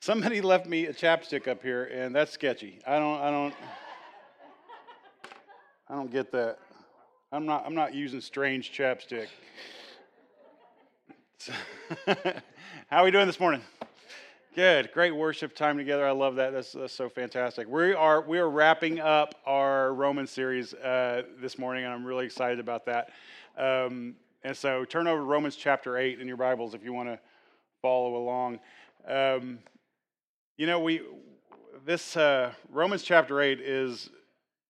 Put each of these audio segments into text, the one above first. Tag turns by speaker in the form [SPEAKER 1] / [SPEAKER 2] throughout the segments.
[SPEAKER 1] Somebody left me a chapstick up here, and that's sketchy. I don't, I don't, I don't get that. I'm not, I'm not using strange chapstick. How are we doing this morning? Good, great worship time together. I love that. That's, that's so fantastic. We are we are wrapping up our Roman series uh, this morning, and I'm really excited about that. Um, and so, turn over to Romans chapter eight in your Bibles if you want to follow along. Um, you know, we this uh, Romans chapter eight is,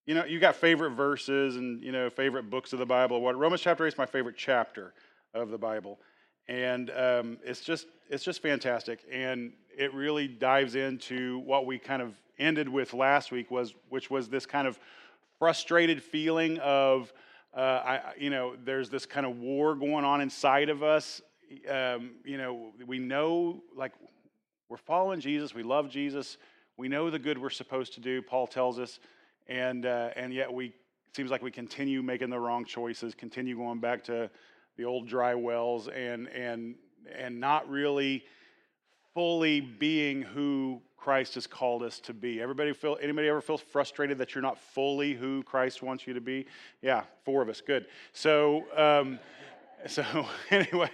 [SPEAKER 1] you know, you got favorite verses and you know favorite books of the Bible. What Romans chapter eight is my favorite chapter of the Bible, and um, it's just it's just fantastic, and it really dives into what we kind of ended with last week was which was this kind of frustrated feeling of. Uh, I, you know, there's this kind of war going on inside of us. Um, you know, we know, like, we're following Jesus. We love Jesus. We know the good we're supposed to do. Paul tells us, and uh, and yet we seems like we continue making the wrong choices. Continue going back to the old dry wells, and and and not really fully being who Christ has called us to be. Everybody feel anybody ever feels frustrated that you're not fully who Christ wants you to be? Yeah, four of us. Good. So. Um, so anyway,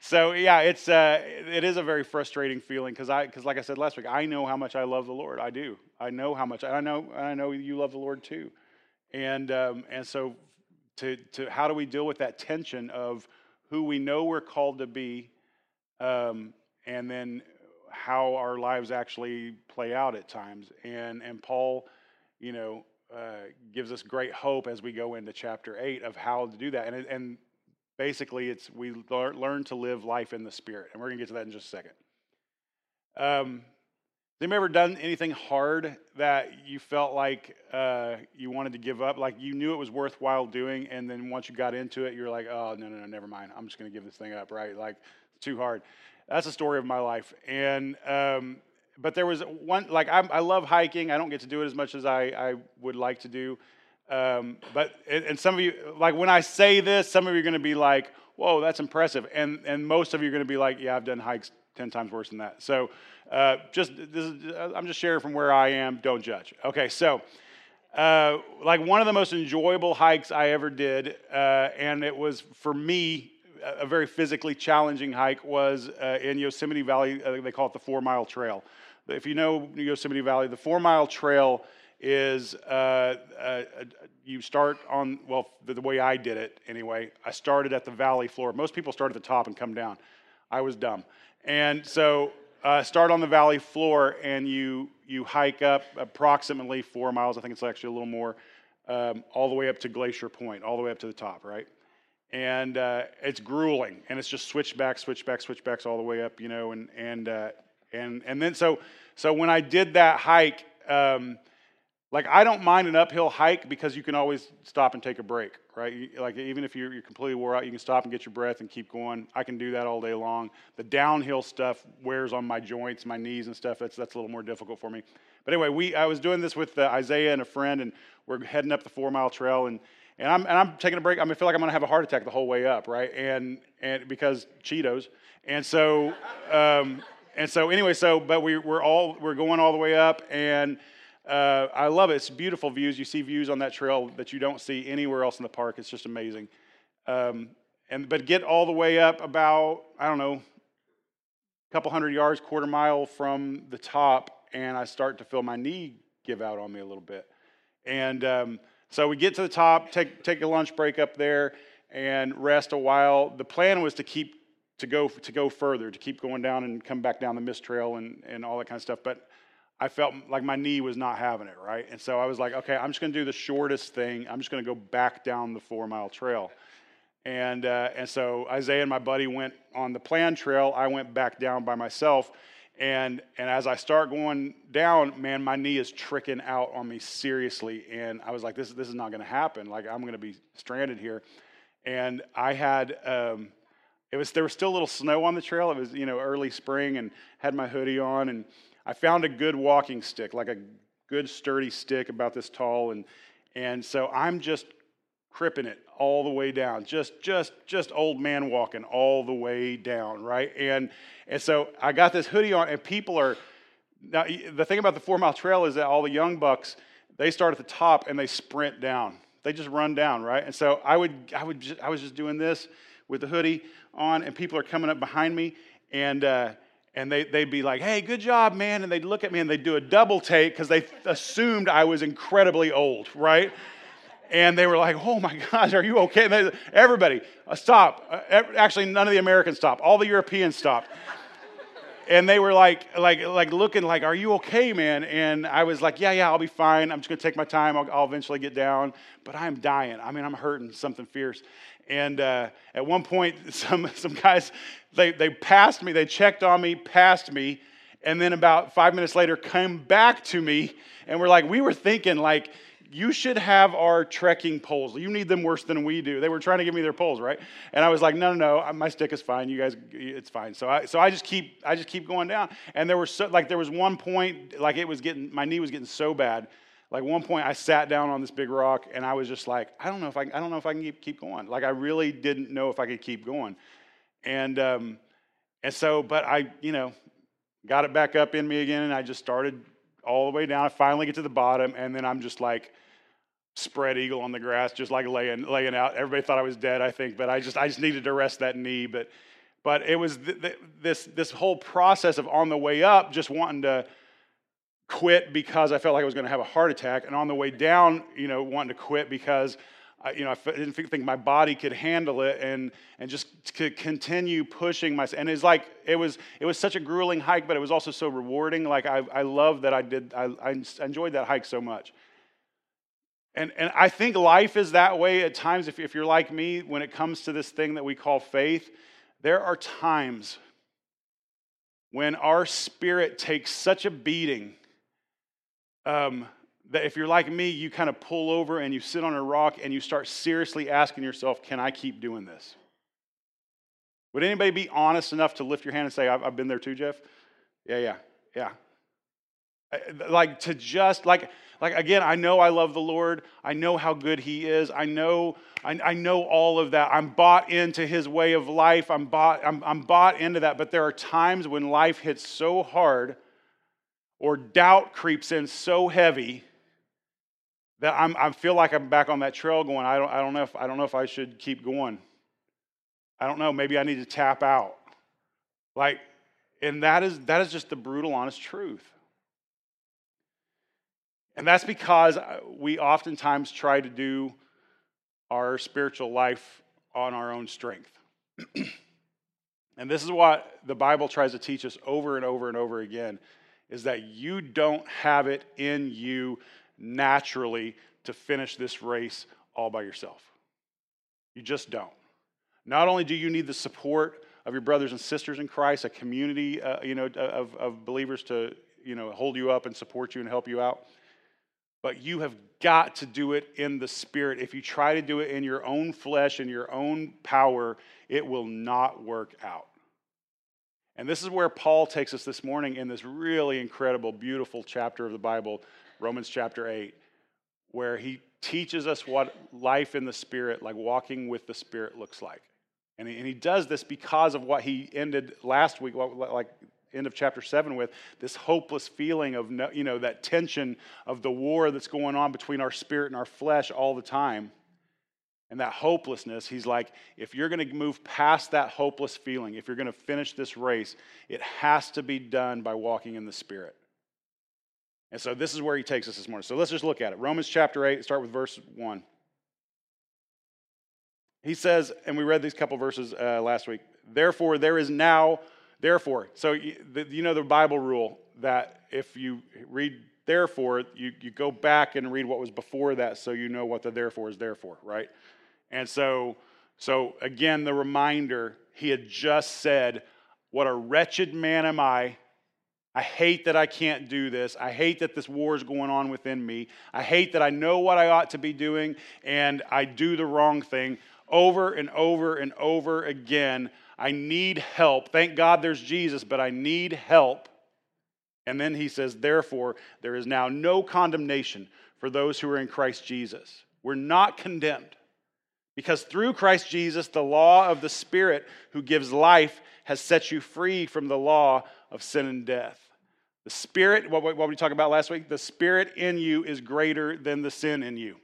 [SPEAKER 1] so yeah, it's uh, it is a very frustrating feeling because I because like I said last week, I know how much I love the Lord. I do. I know how much I know. I know you love the Lord too, and um, and so to to how do we deal with that tension of who we know we're called to be, um, and then how our lives actually play out at times. And and Paul, you know, uh, gives us great hope as we go into chapter eight of how to do that. And and basically it's we learn to live life in the spirit and we're going to get to that in just a second. Um, have you ever done anything hard that you felt like uh, you wanted to give up? Like you knew it was worthwhile doing and then once you got into it you're like oh no no no never mind. I'm just going to give this thing up right? Like it's too hard. That's the story of my life. And um, but there was one like I'm, i love hiking. I don't get to do it as much as i, I would like to do um, but and some of you, like when I say this, some of you are going to be like, "Whoa, that's impressive," and and most of you are going to be like, "Yeah, I've done hikes ten times worse than that." So, uh, just this is, I'm just sharing from where I am. Don't judge. Okay, so. Uh, like one of the most enjoyable hikes I ever did, uh, and it was for me a very physically challenging hike, was uh, in Yosemite Valley. Uh, they call it the Four Mile Trail. If you know Yosemite Valley, the Four Mile Trail is uh, uh, you start on, well, the, the, way I did it anyway, I started at the valley floor. Most people start at the top and come down. I was dumb. And so uh, start on the valley floor and you, you hike up approximately four miles, I think it's actually a little more, um, all the way up to Glacier Point, all the way up to the top, right? And uh, it's grueling, and it's just switchback, switchback, switchbacks all the way up, you know, and and uh, and and then so so when I did that hike, um, like, I don't mind an uphill hike because you can always stop and take a break, right? Like, even if you're, completely wore out, you can stop and get your breath and keep going. I can do that all day long. The downhill stuff wears on my joints, my knees, and stuff. That's, that's a little more difficult for me. But anyway, we, I was doing this with uh, Isaiah and a friend, and we're heading up the four mile trail, and, and, I'm, and I'm taking a break. I, mean, I feel like I'm going to have a heart attack the whole way up, right? And, and because Cheetos. And so, um, and so anyway, so, but we, we're all, we're going all the way up, and, uh, I love it. It's beautiful views. You see views on that trail that you don't see anywhere else in the park. It's just amazing. Um, and but get all the way up about I don't know, a couple hundred yards, quarter mile from the top, and I start to feel my knee give out on me a little bit. And um, so we get to the top, take take a lunch break up there, and rest a while. The plan was to keep to go to go further, to keep going down and come back down the mist trail and and all that kind of stuff. But I felt like my knee was not having it, right? And so I was like, okay, I'm just going to do the shortest thing. I'm just going to go back down the four mile trail. And, uh, and so Isaiah and my buddy went on the plan trail. I went back down by myself. And, and as I start going down, man, my knee is tricking out on me seriously. And I was like, this, this is not going to happen. Like, I'm going to be stranded here. And I had, um, it was, there was still a little snow on the trail. It was, you know, early spring and had my hoodie on. And, I found a good walking stick, like a good sturdy stick about this tall, and and so I'm just cripping it all the way down, just just just old man walking all the way down, right? And and so I got this hoodie on, and people are Now, the thing about the four mile trail is that all the young bucks, they start at the top and they sprint down. They just run down, right? And so I would, I would, just, I was just doing this with the hoodie on, and people are coming up behind me, and uh, and they, they'd be like, hey, good job, man. And they'd look at me and they'd do a double take because they assumed I was incredibly old, right? And they were like, oh my gosh, are you okay? They, everybody, uh, stop. Uh, actually, none of the Americans stopped. All the Europeans stopped. And they were like, like, like looking like, are you okay, man? And I was like, yeah, yeah, I'll be fine. I'm just to take my time. I'll, I'll, eventually get down. But I'm dying. I mean, I'm hurting something fierce. And uh, at one point, some, some guys, they, they passed me, they checked on me, passed me, and then about five minutes later came back to me and were like, we were thinking like, you should have our trekking poles. You need them worse than we do. They were trying to give me their poles, right? And I was like, no, no, no, my stick is fine. You guys, it's fine. So I, so I just keep, I just keep going down. And there was so, like, there was one point, like it was getting, my knee was getting so bad like one point I sat down on this big rock and I was just like, I don't know if I, I don't know if I can keep, keep going. Like I really didn't know if I could keep going. And, um, and so, but I, you know, got it back up in me again and I just started all the way down. I finally get to the bottom and then I'm just like spread eagle on the grass, just like laying, laying out. Everybody thought I was dead, I think, but I just, I just needed to rest that knee. But, but it was th- th- this, this whole process of on the way up, just wanting to, quit because I felt like I was going to have a heart attack, and on the way down, you know, wanting to quit because I, you know, I didn't think my body could handle it, and and just to continue pushing myself. And it's like it was it was such a grueling hike, but it was also so rewarding. Like I I love that I did I, I enjoyed that hike so much. And, and I think life is that way at times. If, if you're like me, when it comes to this thing that we call faith, there are times when our spirit takes such a beating um, that if you're like me, you kind of pull over and you sit on a rock and you start seriously asking yourself, can I keep doing this? Would anybody be honest enough to lift your hand and say, I've, I've been there too, Jeff? Yeah, yeah, yeah. Like to just, like, like again, I know I love the Lord. I know how good He is. I know, I, I know all of that. I'm bought into His way of life. I'm bought, I'm, I'm bought into that. But there are times when life hits so hard or doubt creeps in so heavy that I'm, I feel like I'm back on that trail going, I don't, I, don't know if, I don't know if I should keep going. I don't know, maybe I need to tap out. Like, and that is, that is just the brutal, honest truth. And that's because uh, we oftentimes try to do our spiritual life on our own strength. and this is what the Bible tries to teach us over and over and over again is that you don't have it in you naturally to finish this race all by yourself. You just don't. Not only do you need the support of your brothers and sisters in Christ, a community, uh, you know, of, of believers to, you know, hold you up and support you and help you out, but you have got to do it in the spirit. If you try to do it in your own flesh and your own power, it will not work out. And this is where Paul takes us this morning in this really incredible, beautiful chapter of the Bible, Romans chapter 8, where he teaches us what life in the Spirit, like walking with the Spirit, looks like. And he, and he does this because of what he ended last week, like end of chapter 7 with this hopeless feeling of you know that tension of the war that's going on between our spirit and our flesh all the time and that hopelessness, he's like, if you're going to move past that hopeless feeling, if you're going to finish this race, it has to be done by walking in the Spirit. And so this is where he takes us this morning. So let's just look at it. Romans chapter 8, start with verse 1. He says, and we read these couple verses uh, last week, therefore there is now, therefore. So you, you know the Bible rule that if you read therefore, you, you go back and read what was before that so you know what the therefore is there for, right? And so, so again, the reminder he had just said, What a wretched man am I. I hate that I can't do this. I hate that this war is going on within me. I hate that I know what I ought to be doing and I do the wrong thing over and over and over again. I need help. Thank God there's Jesus, but I need help. And then he says, Therefore, there is now no condemnation for those who are in Christ Jesus. We're not condemned. Because through Christ Jesus, the law of the Spirit who gives life has set you free from the law of sin and death. The spirit, what, what we talked about last week, the spirit in you is greater than the sin in you.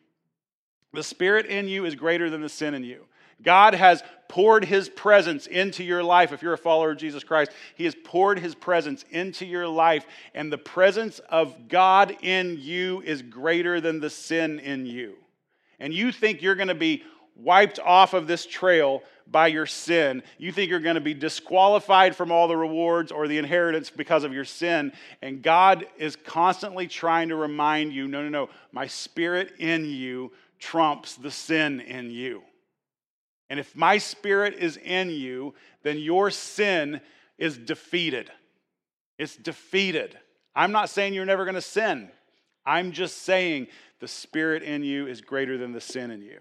[SPEAKER 1] The spirit in you is greater than the sin in you. God has poured his presence into your life. If you're a follower of Jesus Christ, he has poured his presence into your life, and the presence of God in you is greater than the sin in you. And you think you're going to be wiped off of this trail by your sin. You think you're going to be disqualified from all the rewards or the inheritance because of your sin. And God is constantly trying to remind you no, no, no, my spirit in you trumps the sin in you. And if my spirit is in you, then your sin is defeated. It's defeated. I'm not saying you're never going to sin. I'm just saying the spirit in you is greater than the sin in you.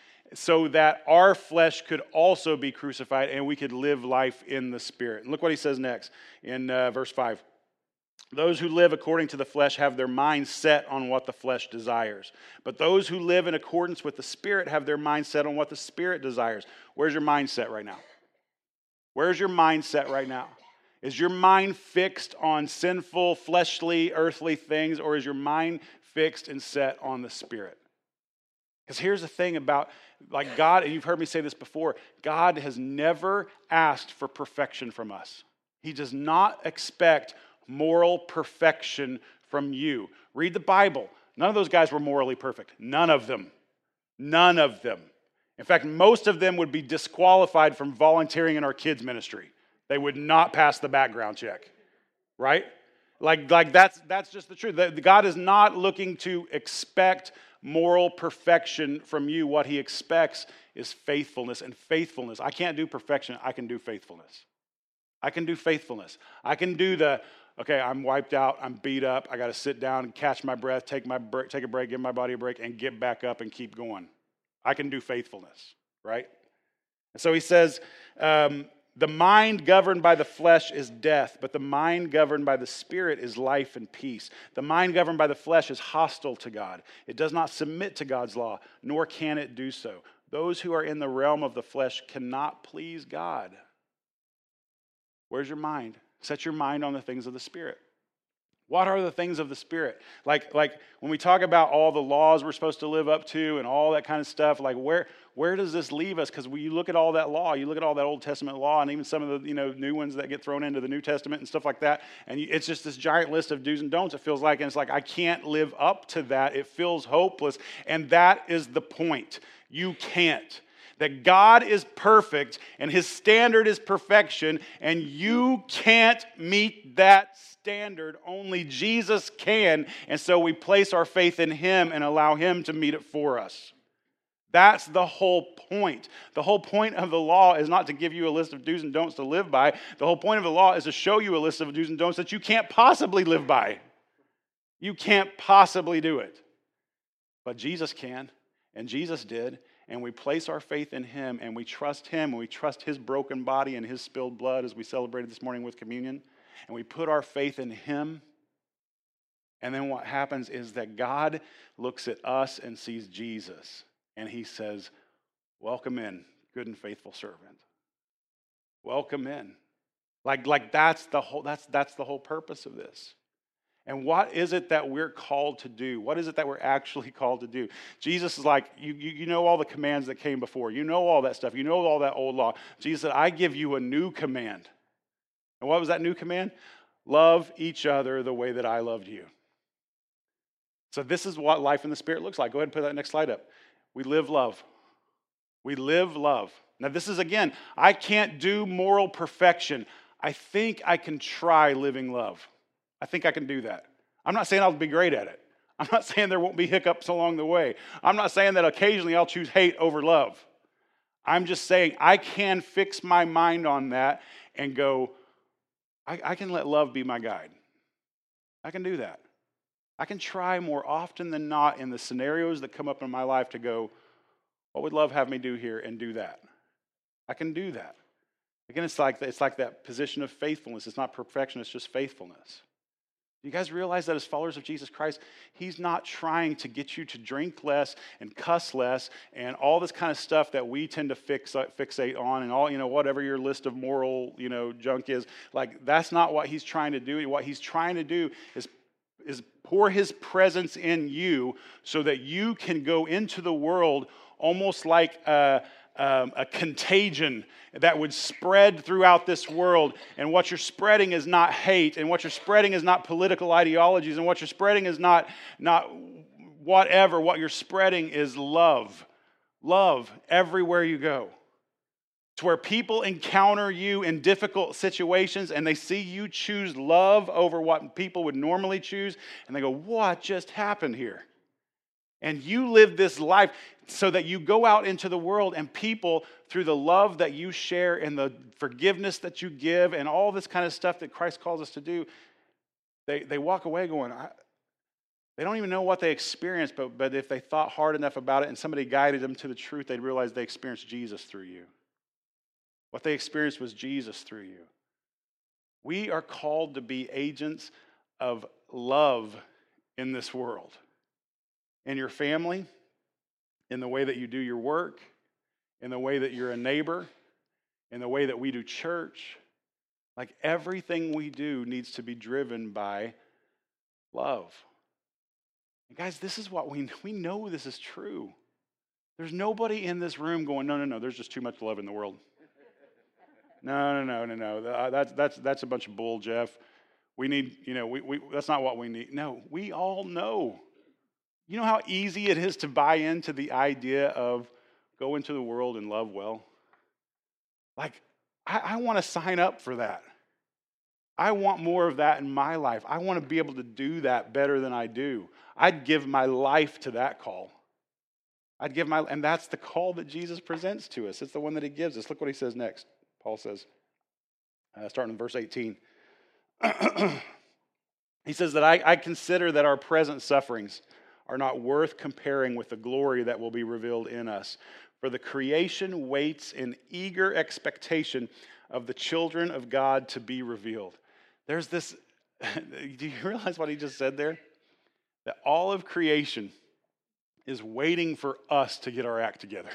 [SPEAKER 1] so that our flesh could also be crucified and we could live life in the Spirit. And look what he says next in uh, verse 5. Those who live according to the flesh have their mind set on what the flesh desires. But those who live in accordance with the Spirit have their mind set on what the Spirit desires. Where's your mindset right now? Where's your mindset right now? Is your mind fixed on sinful, fleshly, earthly things, or is your mind fixed and set on the Spirit? Because here's the thing about like God, and you've heard me say this before God has never asked for perfection from us. He does not expect moral perfection from you. Read the Bible. None of those guys were morally perfect. None of them. None of them. In fact, most of them would be disqualified from volunteering in our kids' ministry. They would not pass the background check, right? Like, like that's, that's just the truth. God is not looking to expect moral perfection from you. What he expects is faithfulness and faithfulness. I can't do perfection, I can do faithfulness. I can do faithfulness. I can do the, okay, I'm wiped out, I'm beat up, I got to sit down catch my breath, take, my break, take a break, give my body a break, and get back up and keep going. I can do faithfulness, right? And so he says, um, the mind governed by the flesh is death, but the mind governed by the Spirit is life and peace. The mind governed by the flesh is hostile to God. It does not submit to God's law, nor can it do so. Those who are in the realm of the flesh cannot please God. Where's your mind? Set your mind on the things of the Spirit. What are the things of the Spirit? Like, like when we talk about all the laws we're supposed to live up to and all that kind of stuff, like where, where does this leave us? Because you look at all that law, you look at all that Old Testament law, and even some of the you know new ones that get thrown into the New Testament and stuff like that, and you, it's just this giant list of do's and don'ts. It feels like, and it's like I can't live up to that. It feels hopeless, and that is the point. You can't that God is perfect and his standard is perfection, and you can't meet that standard. Only Jesus can. And so we place our faith in him and allow him to meet it for us. That's the whole point. The whole point of the law is not to give you a list of do's and don'ts to live by. The whole point of the law is to show you a list of do's and don'ts that you can't possibly live by. You can't possibly do it. But Jesus can, and Jesus did, and we place our faith in Him and we trust Him and we trust His broken body and His spilled blood as we celebrated this morning with communion, and we put our faith in Him. And then what happens is that God looks at us and sees Jesus, and He says, Welcome in, good and faithful servant. Welcome in. Like, like that's the whole that's that's the whole purpose of this. And what is it that we're called to do? What is it that we're actually called to do? Jesus is like, you, you, you, know all the commands that came before. You know all that stuff. You know all that old law. Jesus said, I give you a new command. And what was that new command? Love each other the way that I loved you. So, this is what life in the Spirit looks like. Go ahead and put that next slide up. We live love. We live love. Now, this is again, I can't do moral perfection. I think I can try living love. I think I can do that. I'm not saying I'll be great at it. I'm not saying there won't be hiccups along the way. I'm not saying that occasionally I'll choose hate over love. I'm just saying I can fix my mind on that and go, I, I can let love be my guide. I can do that. I can try more often than not in the scenarios that come up in my life to go, What would love have me do here and do that? I can do that. Again, it's like, it's like that position of faithfulness. It's not perfection, it's just faithfulness. You guys realize that as followers of Jesus Christ, He's not trying to get you to drink less and cuss less and all this kind of stuff that we tend to fix, uh, fixate on and all, you know, whatever your list of moral, you know, junk is. Like, that's not what He's trying to do. What He's trying to do is, is pour His presence in you so that you can go into the world almost like. Uh, um, a contagion that would spread throughout this world. And what you're spreading is not hate, and what you're spreading is not political ideologies, and what you're spreading is not, not whatever. What you're spreading is love. Love everywhere you go. To where people encounter you in difficult situations and they see you choose love over what people would normally choose, and they go, What just happened here? And you live this life so that you go out into the world and people, through the love that you share and the forgiveness that you give and all this kind of stuff that Christ calls us to do, they, they walk away going, they don't even know what they experienced, but, but if they thought hard enough about it and somebody guided them to the truth, they'd realize they experienced Jesus through you. What they experienced was Jesus through you. We are called to be agents of love in this world in your family, in the way that you do your work, in the way that you're a neighbor, in the way that we do church. Like everything we do needs to be driven by love. And guys, this is what we we know this is true. There's nobody in this room going, no, no, no, there's just too much love in the world. No, no, no, no, no. Uh, that's, that's, that's a bunch of bull, Jeff. We need, you know, we, we, that's not what we need. No, we all know you know how easy it is to buy into the idea of go into the world and love well? Like, I, I want to sign up for that. I want more of that in my life. I want to be able to do that better than I do. I'd give my life to that call. I'd give my, and that's the call that Jesus presents to us. It's the one that he gives us. Look what he says next. Paul says, uh, starting in verse 18. he says that I, I consider that our present sufferings are not worth comparing with the glory that will be revealed in us. For the creation waits in eager expectation of the children of God to be revealed. There's this, do you realize what he just said there? That all of creation is waiting for us to get our act together.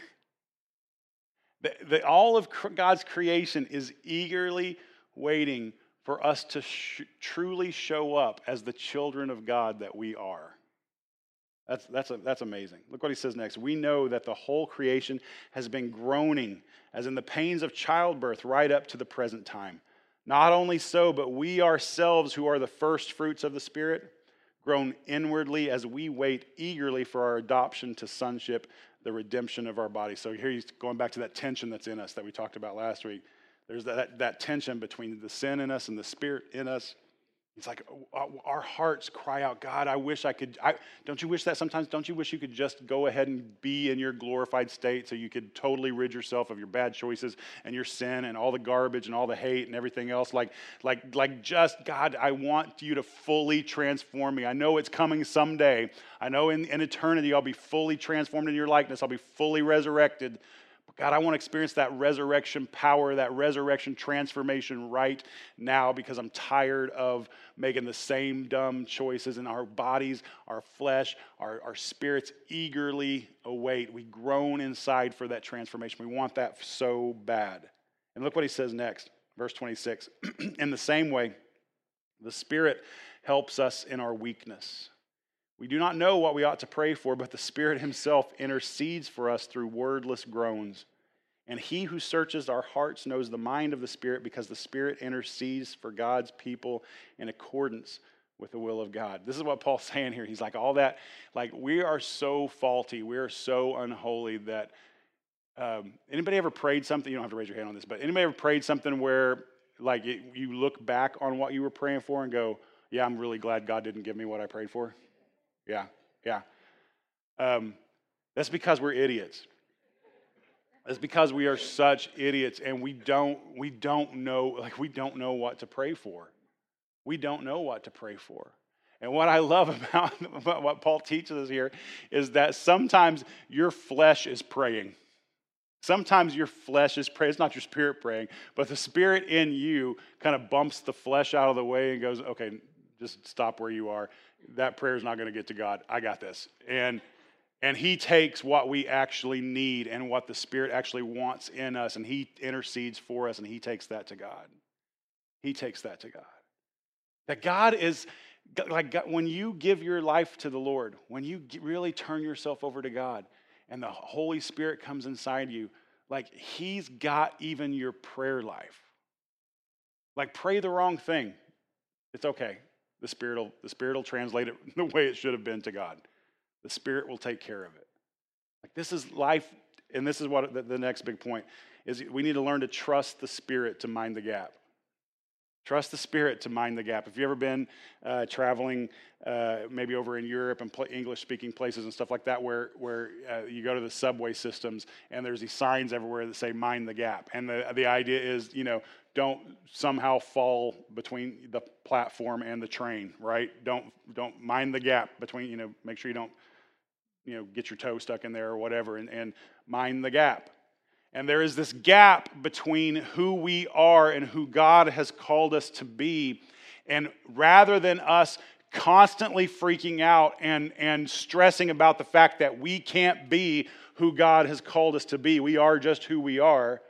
[SPEAKER 1] That, all of God's creation is eagerly waiting for us to sh- truly show up as the children of God that we are. That's, that's, that's amazing. Look what he says next. We know that the whole creation has been groaning, as in the pains of childbirth, right up to the present time. Not only so, but we ourselves, who are the first fruits of the Spirit, groan inwardly as we wait eagerly for our adoption to sonship, the redemption of our body. So here he's going back to that tension that's in us that we talked about last week. There's that, that tension between the sin in us and the Spirit in us. It's like uh, our hearts cry out, God, I wish I could. I, don't you wish that sometimes? Don't you wish you could just go ahead and be in your glorified state so you could totally rid yourself of your bad choices and your sin and all the garbage and all the hate and everything else? Like, like, like just, God, I want you to fully transform me. I know it's coming someday. I know in, in eternity I'll be fully transformed in your likeness, I'll be fully resurrected. God, I want to experience that resurrection power, that resurrection transformation right now because I'm tired of making the same dumb choices. And our bodies, our flesh, our, our spirits eagerly await. We groan inside for that transformation. We want that so bad. And look what he says next, verse 26. in the same way, the Spirit helps us in our weakness. We do not know what we ought to pray for, but the Spirit Himself intercedes for us through wordless groans. And He who searches our hearts knows the mind of the Spirit because the Spirit intercedes for God's people in accordance with the will of God. This is what Paul's saying here. He's like, all that, like, we are so faulty, we are so unholy that. Um, anybody ever prayed something? You don't have to raise your hand on this, but anybody ever prayed something where, like, it, you look back on what you were praying for and go, "Yeah, I'm really glad God didn't give me what I prayed for." Yeah, yeah. Um, that's because we're idiots. That's because we are such idiots and we don't we don't know like we don't know what to pray for. We don't know what to pray for. And what I love about, about what Paul teaches us here is that sometimes your flesh is praying. Sometimes your flesh is praying. It's not your spirit praying, but the spirit in you kind of bumps the flesh out of the way and goes, okay, just stop where you are. That prayer is not going to get to God. I got this. And and he takes what we actually need and what the spirit actually wants in us and he intercedes for us and he takes that to God. He takes that to God. That God is like when you give your life to the Lord, when you really turn yourself over to God and the Holy Spirit comes inside you, like he's got even your prayer life. Like pray the wrong thing. It's okay. The Spirit will, the Spirit will translate it the way it should have been to God. The Spirit will take care of it. Like this is life, and this is what the, the next big point is we need to learn to trust the Spirit to mind the gap. Trust the Spirit to mind the gap. If you've ever been uh, traveling, uh, maybe over in Europe and pl- English speaking places and stuff like that, where, where uh, you go to the subway systems and there's these signs everywhere that say mind the gap. And the, the idea is, you know, don't somehow fall between the platform and the train, right? Don't, don't mind the gap between, you know, make sure you don't, you know, get your toe stuck in there or whatever and, and mind the gap. And there is this gap between who we are and who God has called us to be. And rather than us constantly freaking out and, and stressing about the fact that we can't be who God has called us to be, we are just who we are.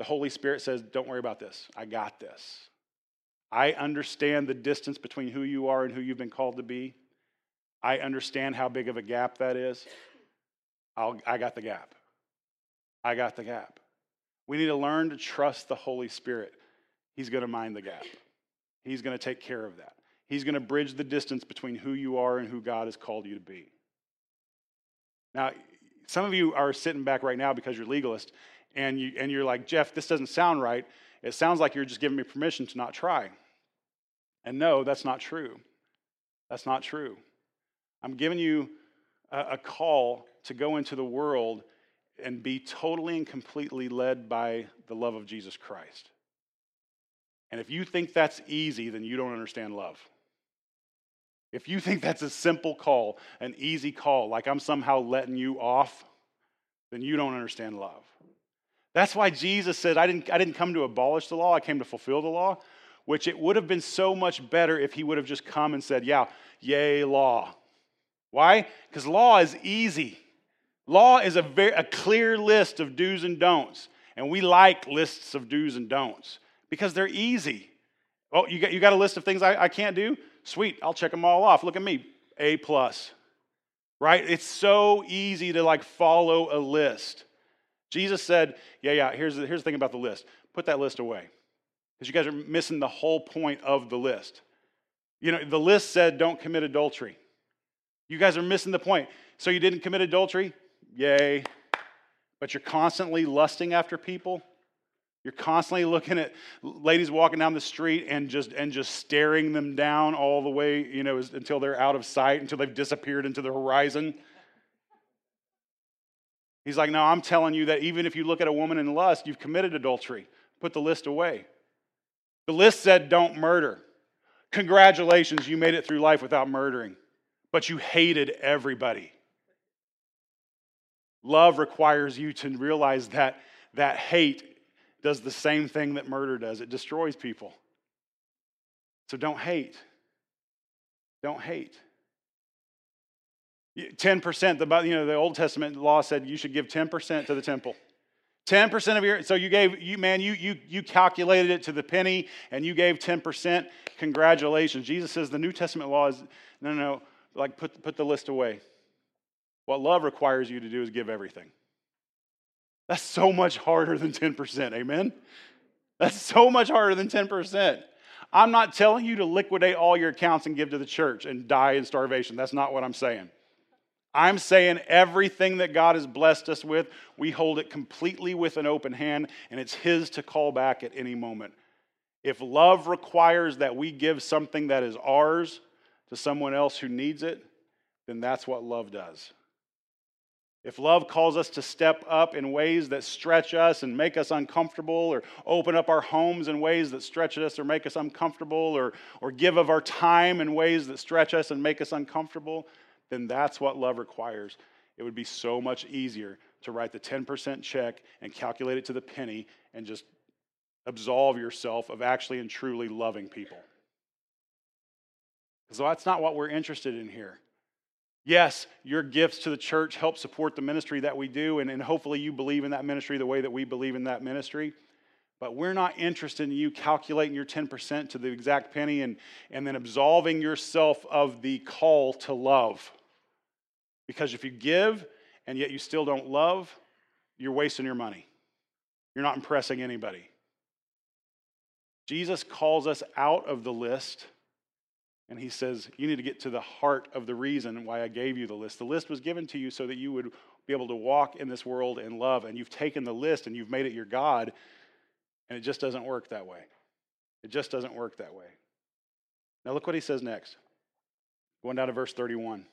[SPEAKER 1] The Holy Spirit says, Don't worry about this. I got this. I understand the distance between who you are and who you've been called to be. I understand how big of a gap that is. I'll, I got the gap. I got the gap. We need to learn to trust the Holy Spirit. He's going to mind the gap, He's going to take care of that. He's going to bridge the distance between who you are and who God has called you to be. Now, some of you are sitting back right now because you're legalist and, you, and you're like, Jeff, this doesn't sound right. It sounds like you're just giving me permission to not try. And no, that's not true. That's not true. I'm giving you a, a call to go into the world and be totally and completely led by the love of Jesus Christ. And if you think that's easy, then you don't understand love. If you think that's a simple call, an easy call, like I'm somehow letting you off, then you don't understand love. That's why Jesus said, I didn't, I didn't come to abolish the law, I came to fulfill the law, which it would have been so much better if he would have just come and said, Yeah, yay, law. Why? Because law is easy. Law is a, very, a clear list of do's and don'ts, and we like lists of do's and don'ts because they're easy. Oh, you got, you got a list of things I, I can't do? Sweet, I'll check them all off. Look at me, A plus. Right? It's so easy to like follow a list. Jesus said, Yeah, yeah, here's the, here's the thing about the list. Put that list away. Because you guys are missing the whole point of the list. You know, the list said don't commit adultery. You guys are missing the point. So you didn't commit adultery? Yay. But you're constantly lusting after people. You're constantly looking at ladies walking down the street and just and just staring them down all the way, you know, until they're out of sight, until they've disappeared into the horizon. He's like, "No, I'm telling you that even if you look at a woman in lust, you've committed adultery. Put the list away." The list said, "Don't murder." Congratulations, you made it through life without murdering, but you hated everybody. Love requires you to realize that that hate does the same thing that murder does it destroys people. So don't hate. Don't hate. 10%, the, you know, the Old Testament law said you should give 10% to the temple. 10% of your, so you gave, you man, you, you, you calculated it to the penny and you gave 10%. Congratulations. Jesus says the New Testament law is, no, no, no, like put, put the list away. What love requires you to do is give everything. That's so much harder than 10%. Amen? That's so much harder than 10%. I'm not telling you to liquidate all your accounts and give to the church and die in starvation. That's not what I'm saying. I'm saying everything that God has blessed us with, we hold it completely with an open hand, and it's His to call back at any moment. If love requires that we give something that is ours to someone else who needs it, then that's what love does. If love calls us to step up in ways that stretch us and make us uncomfortable, or open up our homes in ways that stretch us or make us uncomfortable, or, or give of our time in ways that stretch us and make us uncomfortable, then that's what love requires. It would be so much easier to write the 10% check and calculate it to the penny and just absolve yourself of actually and truly loving people. So that's not what we're interested in here. Yes, your gifts to the church help support the ministry that we do, and, and hopefully you believe in that ministry the way that we believe in that ministry. But we're not interested in you calculating your 10% to the exact penny and, and then absolving yourself of the call to love. Because if you give and yet you still don't love, you're wasting your money. You're not impressing anybody. Jesus calls us out of the list and he says, You need to get to the heart of the reason why I gave you the list. The list was given to you so that you would be able to walk in this world in love. And you've taken the list and you've made it your God. And it just doesn't work that way. It just doesn't work that way. Now, look what he says next. Going down to verse 31.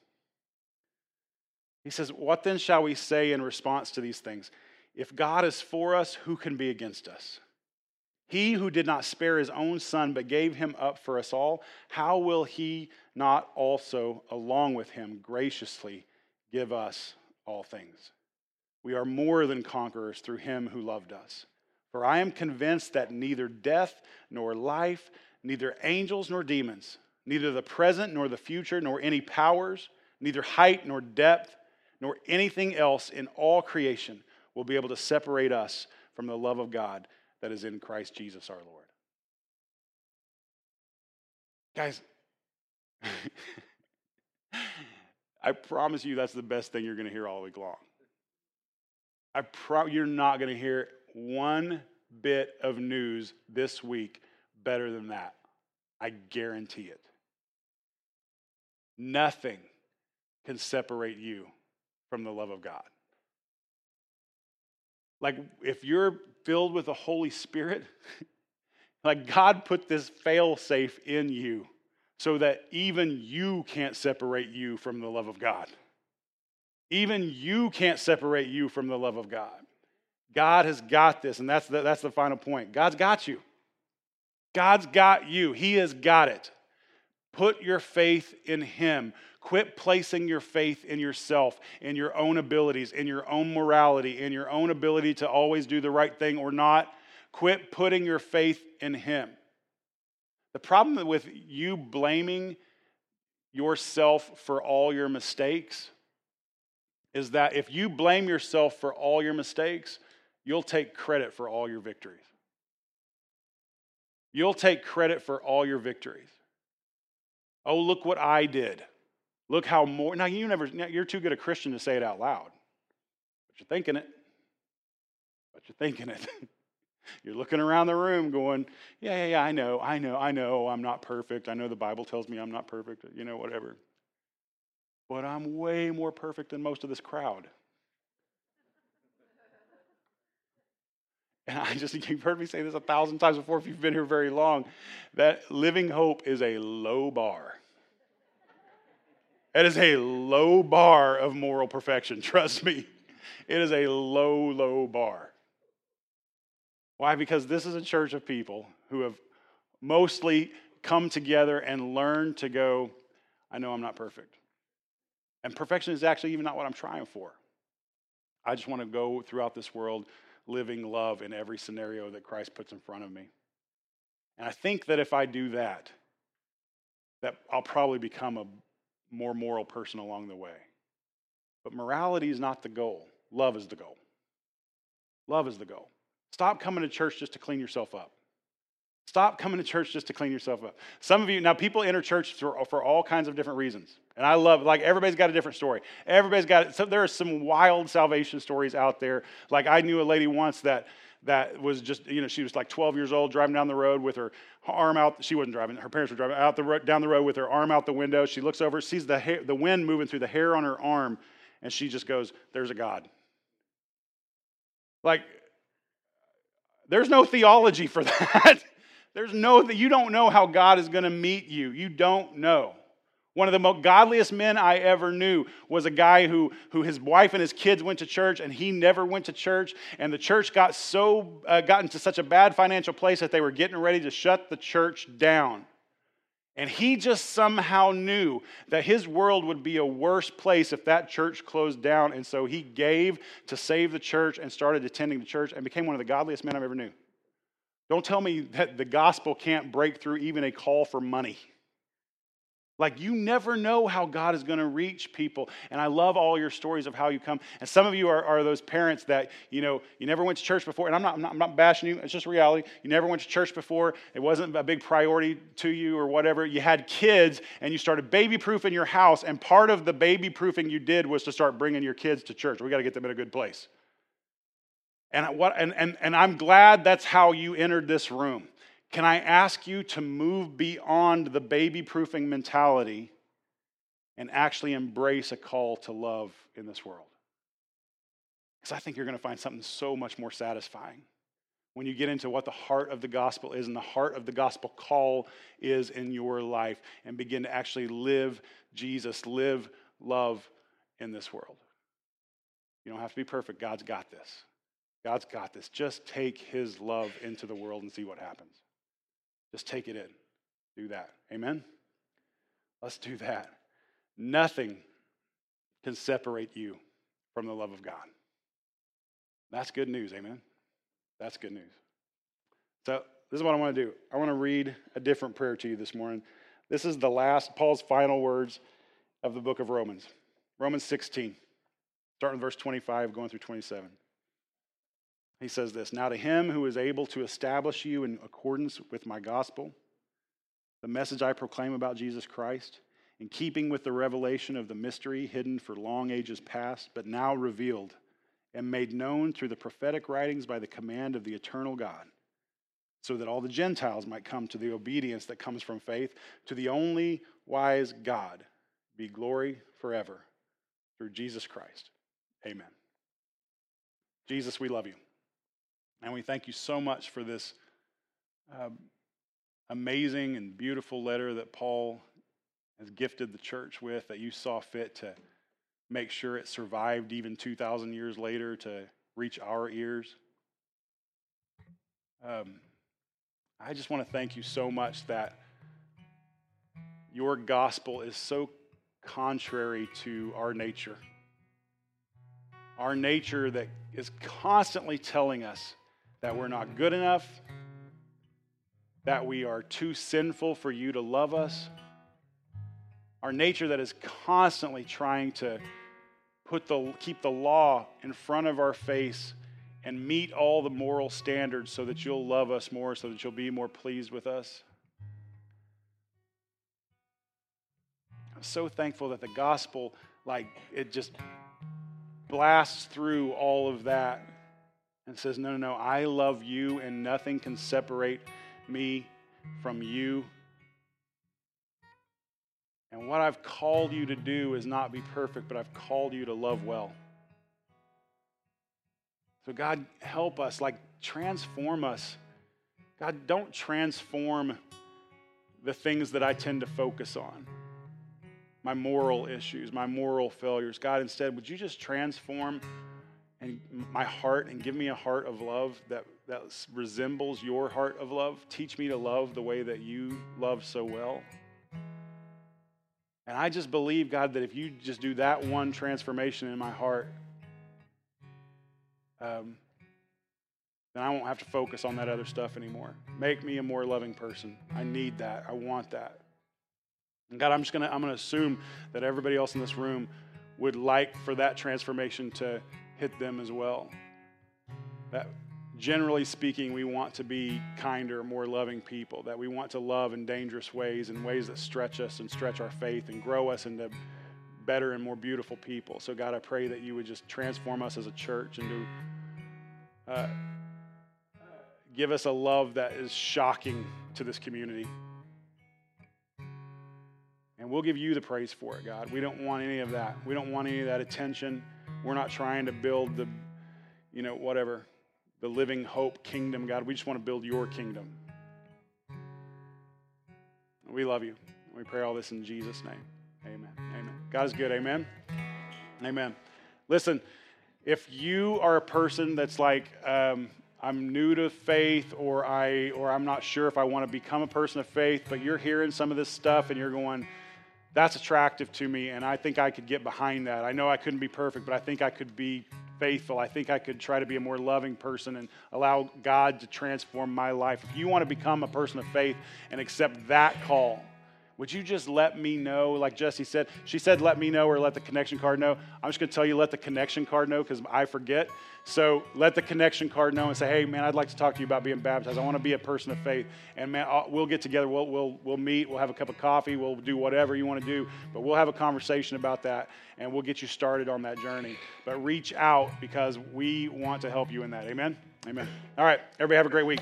[SPEAKER 1] He says, What then shall we say in response to these things? If God is for us, who can be against us? He who did not spare his own son, but gave him up for us all, how will he not also, along with him, graciously give us all things? We are more than conquerors through him who loved us. For I am convinced that neither death nor life, neither angels nor demons, neither the present nor the future, nor any powers, neither height nor depth, nor anything else in all creation will be able to separate us from the love of God that is in Christ Jesus our Lord. Guys, I promise you that's the best thing you're going to hear all week long. I pro- you're not going to hear one bit of news this week better than that. I guarantee it. Nothing can separate you from the love of God. Like, if you're filled with the Holy Spirit, like God put this fail safe in you so that even you can't separate you from the love of God. Even you can't separate you from the love of God. God has got this, and that's the, that's the final point. God's got you. God's got you. He has got it. Put your faith in Him. Quit placing your faith in yourself, in your own abilities, in your own morality, in your own ability to always do the right thing or not. Quit putting your faith in Him. The problem with you blaming yourself for all your mistakes is that if you blame yourself for all your mistakes, you'll take credit for all your victories. You'll take credit for all your victories. Oh, look what I did. Look how more. Now, you never, you're too good a Christian to say it out loud, but you're thinking it. But you're thinking it. you're looking around the room going, yeah, yeah, yeah, I know, I know, I know oh, I'm not perfect. I know the Bible tells me I'm not perfect, you know, whatever. But I'm way more perfect than most of this crowd. And I just, you've heard me say this a thousand times before if you've been here very long, that living hope is a low bar. It is a low bar of moral perfection. Trust me. It is a low, low bar. Why? Because this is a church of people who have mostly come together and learned to go, I know I'm not perfect. And perfection is actually even not what I'm trying for. I just want to go throughout this world living love in every scenario that Christ puts in front of me. And I think that if I do that, that I'll probably become a more moral person along the way. But morality is not the goal, love is the goal. Love is the goal. Stop coming to church just to clean yourself up. Stop coming to church just to clean yourself up. Some of you, now people enter church for, for all kinds of different reasons. And I love, like, everybody's got a different story. Everybody's got, so there are some wild salvation stories out there. Like, I knew a lady once that, that was just, you know, she was like 12 years old, driving down the road with her arm out. She wasn't driving; her parents were driving out the road, down the road with her arm out the window. She looks over, sees the hair, the wind moving through the hair on her arm, and she just goes, "There's a God." Like, there's no theology for that. there's no you don't know how God is going to meet you. You don't know. One of the most godliest men I ever knew was a guy who, who his wife and his kids went to church and he never went to church. And the church got so, uh, got into such a bad financial place that they were getting ready to shut the church down. And he just somehow knew that his world would be a worse place if that church closed down. And so he gave to save the church and started attending the church and became one of the godliest men I've ever knew. Don't tell me that the gospel can't break through even a call for money. Like, you never know how God is going to reach people. And I love all your stories of how you come. And some of you are, are those parents that, you know, you never went to church before. And I'm not, I'm not, I'm not bashing you, it's just reality. You never went to church before. It wasn't a big priority to you or whatever. You had kids and you started baby proofing your house. And part of the baby proofing you did was to start bringing your kids to church. We got to get them in a good place. And, what, and, and, and I'm glad that's how you entered this room. Can I ask you to move beyond the baby proofing mentality and actually embrace a call to love in this world? Because I think you're going to find something so much more satisfying when you get into what the heart of the gospel is and the heart of the gospel call is in your life and begin to actually live Jesus, live love in this world. You don't have to be perfect. God's got this. God's got this. Just take his love into the world and see what happens. Just take it in. Do that. Amen? Let's do that. Nothing can separate you from the love of God. That's good news. Amen? That's good news. So, this is what I want to do. I want to read a different prayer to you this morning. This is the last, Paul's final words of the book of Romans. Romans 16, starting verse 25, going through 27. He says this Now to him who is able to establish you in accordance with my gospel, the message I proclaim about Jesus Christ, in keeping with the revelation of the mystery hidden for long ages past, but now revealed and made known through the prophetic writings by the command of the eternal God, so that all the Gentiles might come to the obedience that comes from faith, to the only wise God, be glory forever through Jesus Christ. Amen. Jesus, we love you. And we thank you so much for this uh, amazing and beautiful letter that Paul has gifted the church with, that you saw fit to make sure it survived even 2,000 years later to reach our ears. Um, I just want to thank you so much that your gospel is so contrary to our nature. Our nature that is constantly telling us that we're not good enough, that we are too sinful for you to love us. Our nature that is constantly trying to put the, keep the law in front of our face and meet all the moral standards so that you'll love us more, so that you'll be more pleased with us. I'm so thankful that the gospel, like, it just blasts through all of that and says, No, no, no, I love you and nothing can separate me from you. And what I've called you to do is not be perfect, but I've called you to love well. So, God, help us, like, transform us. God, don't transform the things that I tend to focus on my moral issues, my moral failures. God, instead, would you just transform and my heart and give me a heart of love that, that resembles your heart of love. Teach me to love the way that you love so well. And I just believe, God, that if you just do that one transformation in my heart, um, then I won't have to focus on that other stuff anymore. Make me a more loving person. I need that. I want that. And God, I'm just gonna I'm gonna assume that everybody else in this room would like for that transformation to hit them as well. That generally speaking, we want to be kinder, more loving people, that we want to love in dangerous ways, in ways that stretch us and stretch our faith and grow us into better and more beautiful people. So, God, I pray that you would just transform us as a church and to uh, give us a love that is shocking to this community. And we'll give you the praise for it, God. We don't want any of that. We don't want any of that attention. We're not trying to build the, you know, whatever, the living hope kingdom, God. We just want to build your kingdom. We love you. We pray all this in Jesus' name. Amen. Amen. God is good. Amen. Amen. Listen, if you are a person that's like, um, I'm new to faith, or I, or I'm not sure if I want to become a person of faith, but you're hearing some of this stuff and you're going, that's attractive to me, and I think I could get behind that. I know I couldn't be perfect, but I think I could be faithful. I think I could try to be a more loving person and allow God to transform my life. If you want to become a person of faith and accept that call, would you just let me know? Like Jesse said, she said, let me know or let the connection card know. I'm just going to tell you, let the connection card know because I forget. So let the connection card know and say, hey, man, I'd like to talk to you about being baptized. I want to be a person of faith. And man, I'll, we'll get together. We'll, we'll, we'll meet. We'll have a cup of coffee. We'll do whatever you want to do. But we'll have a conversation about that and we'll get you started on that journey. But reach out because we want to help you in that. Amen? Amen. All right. Everybody have a great week.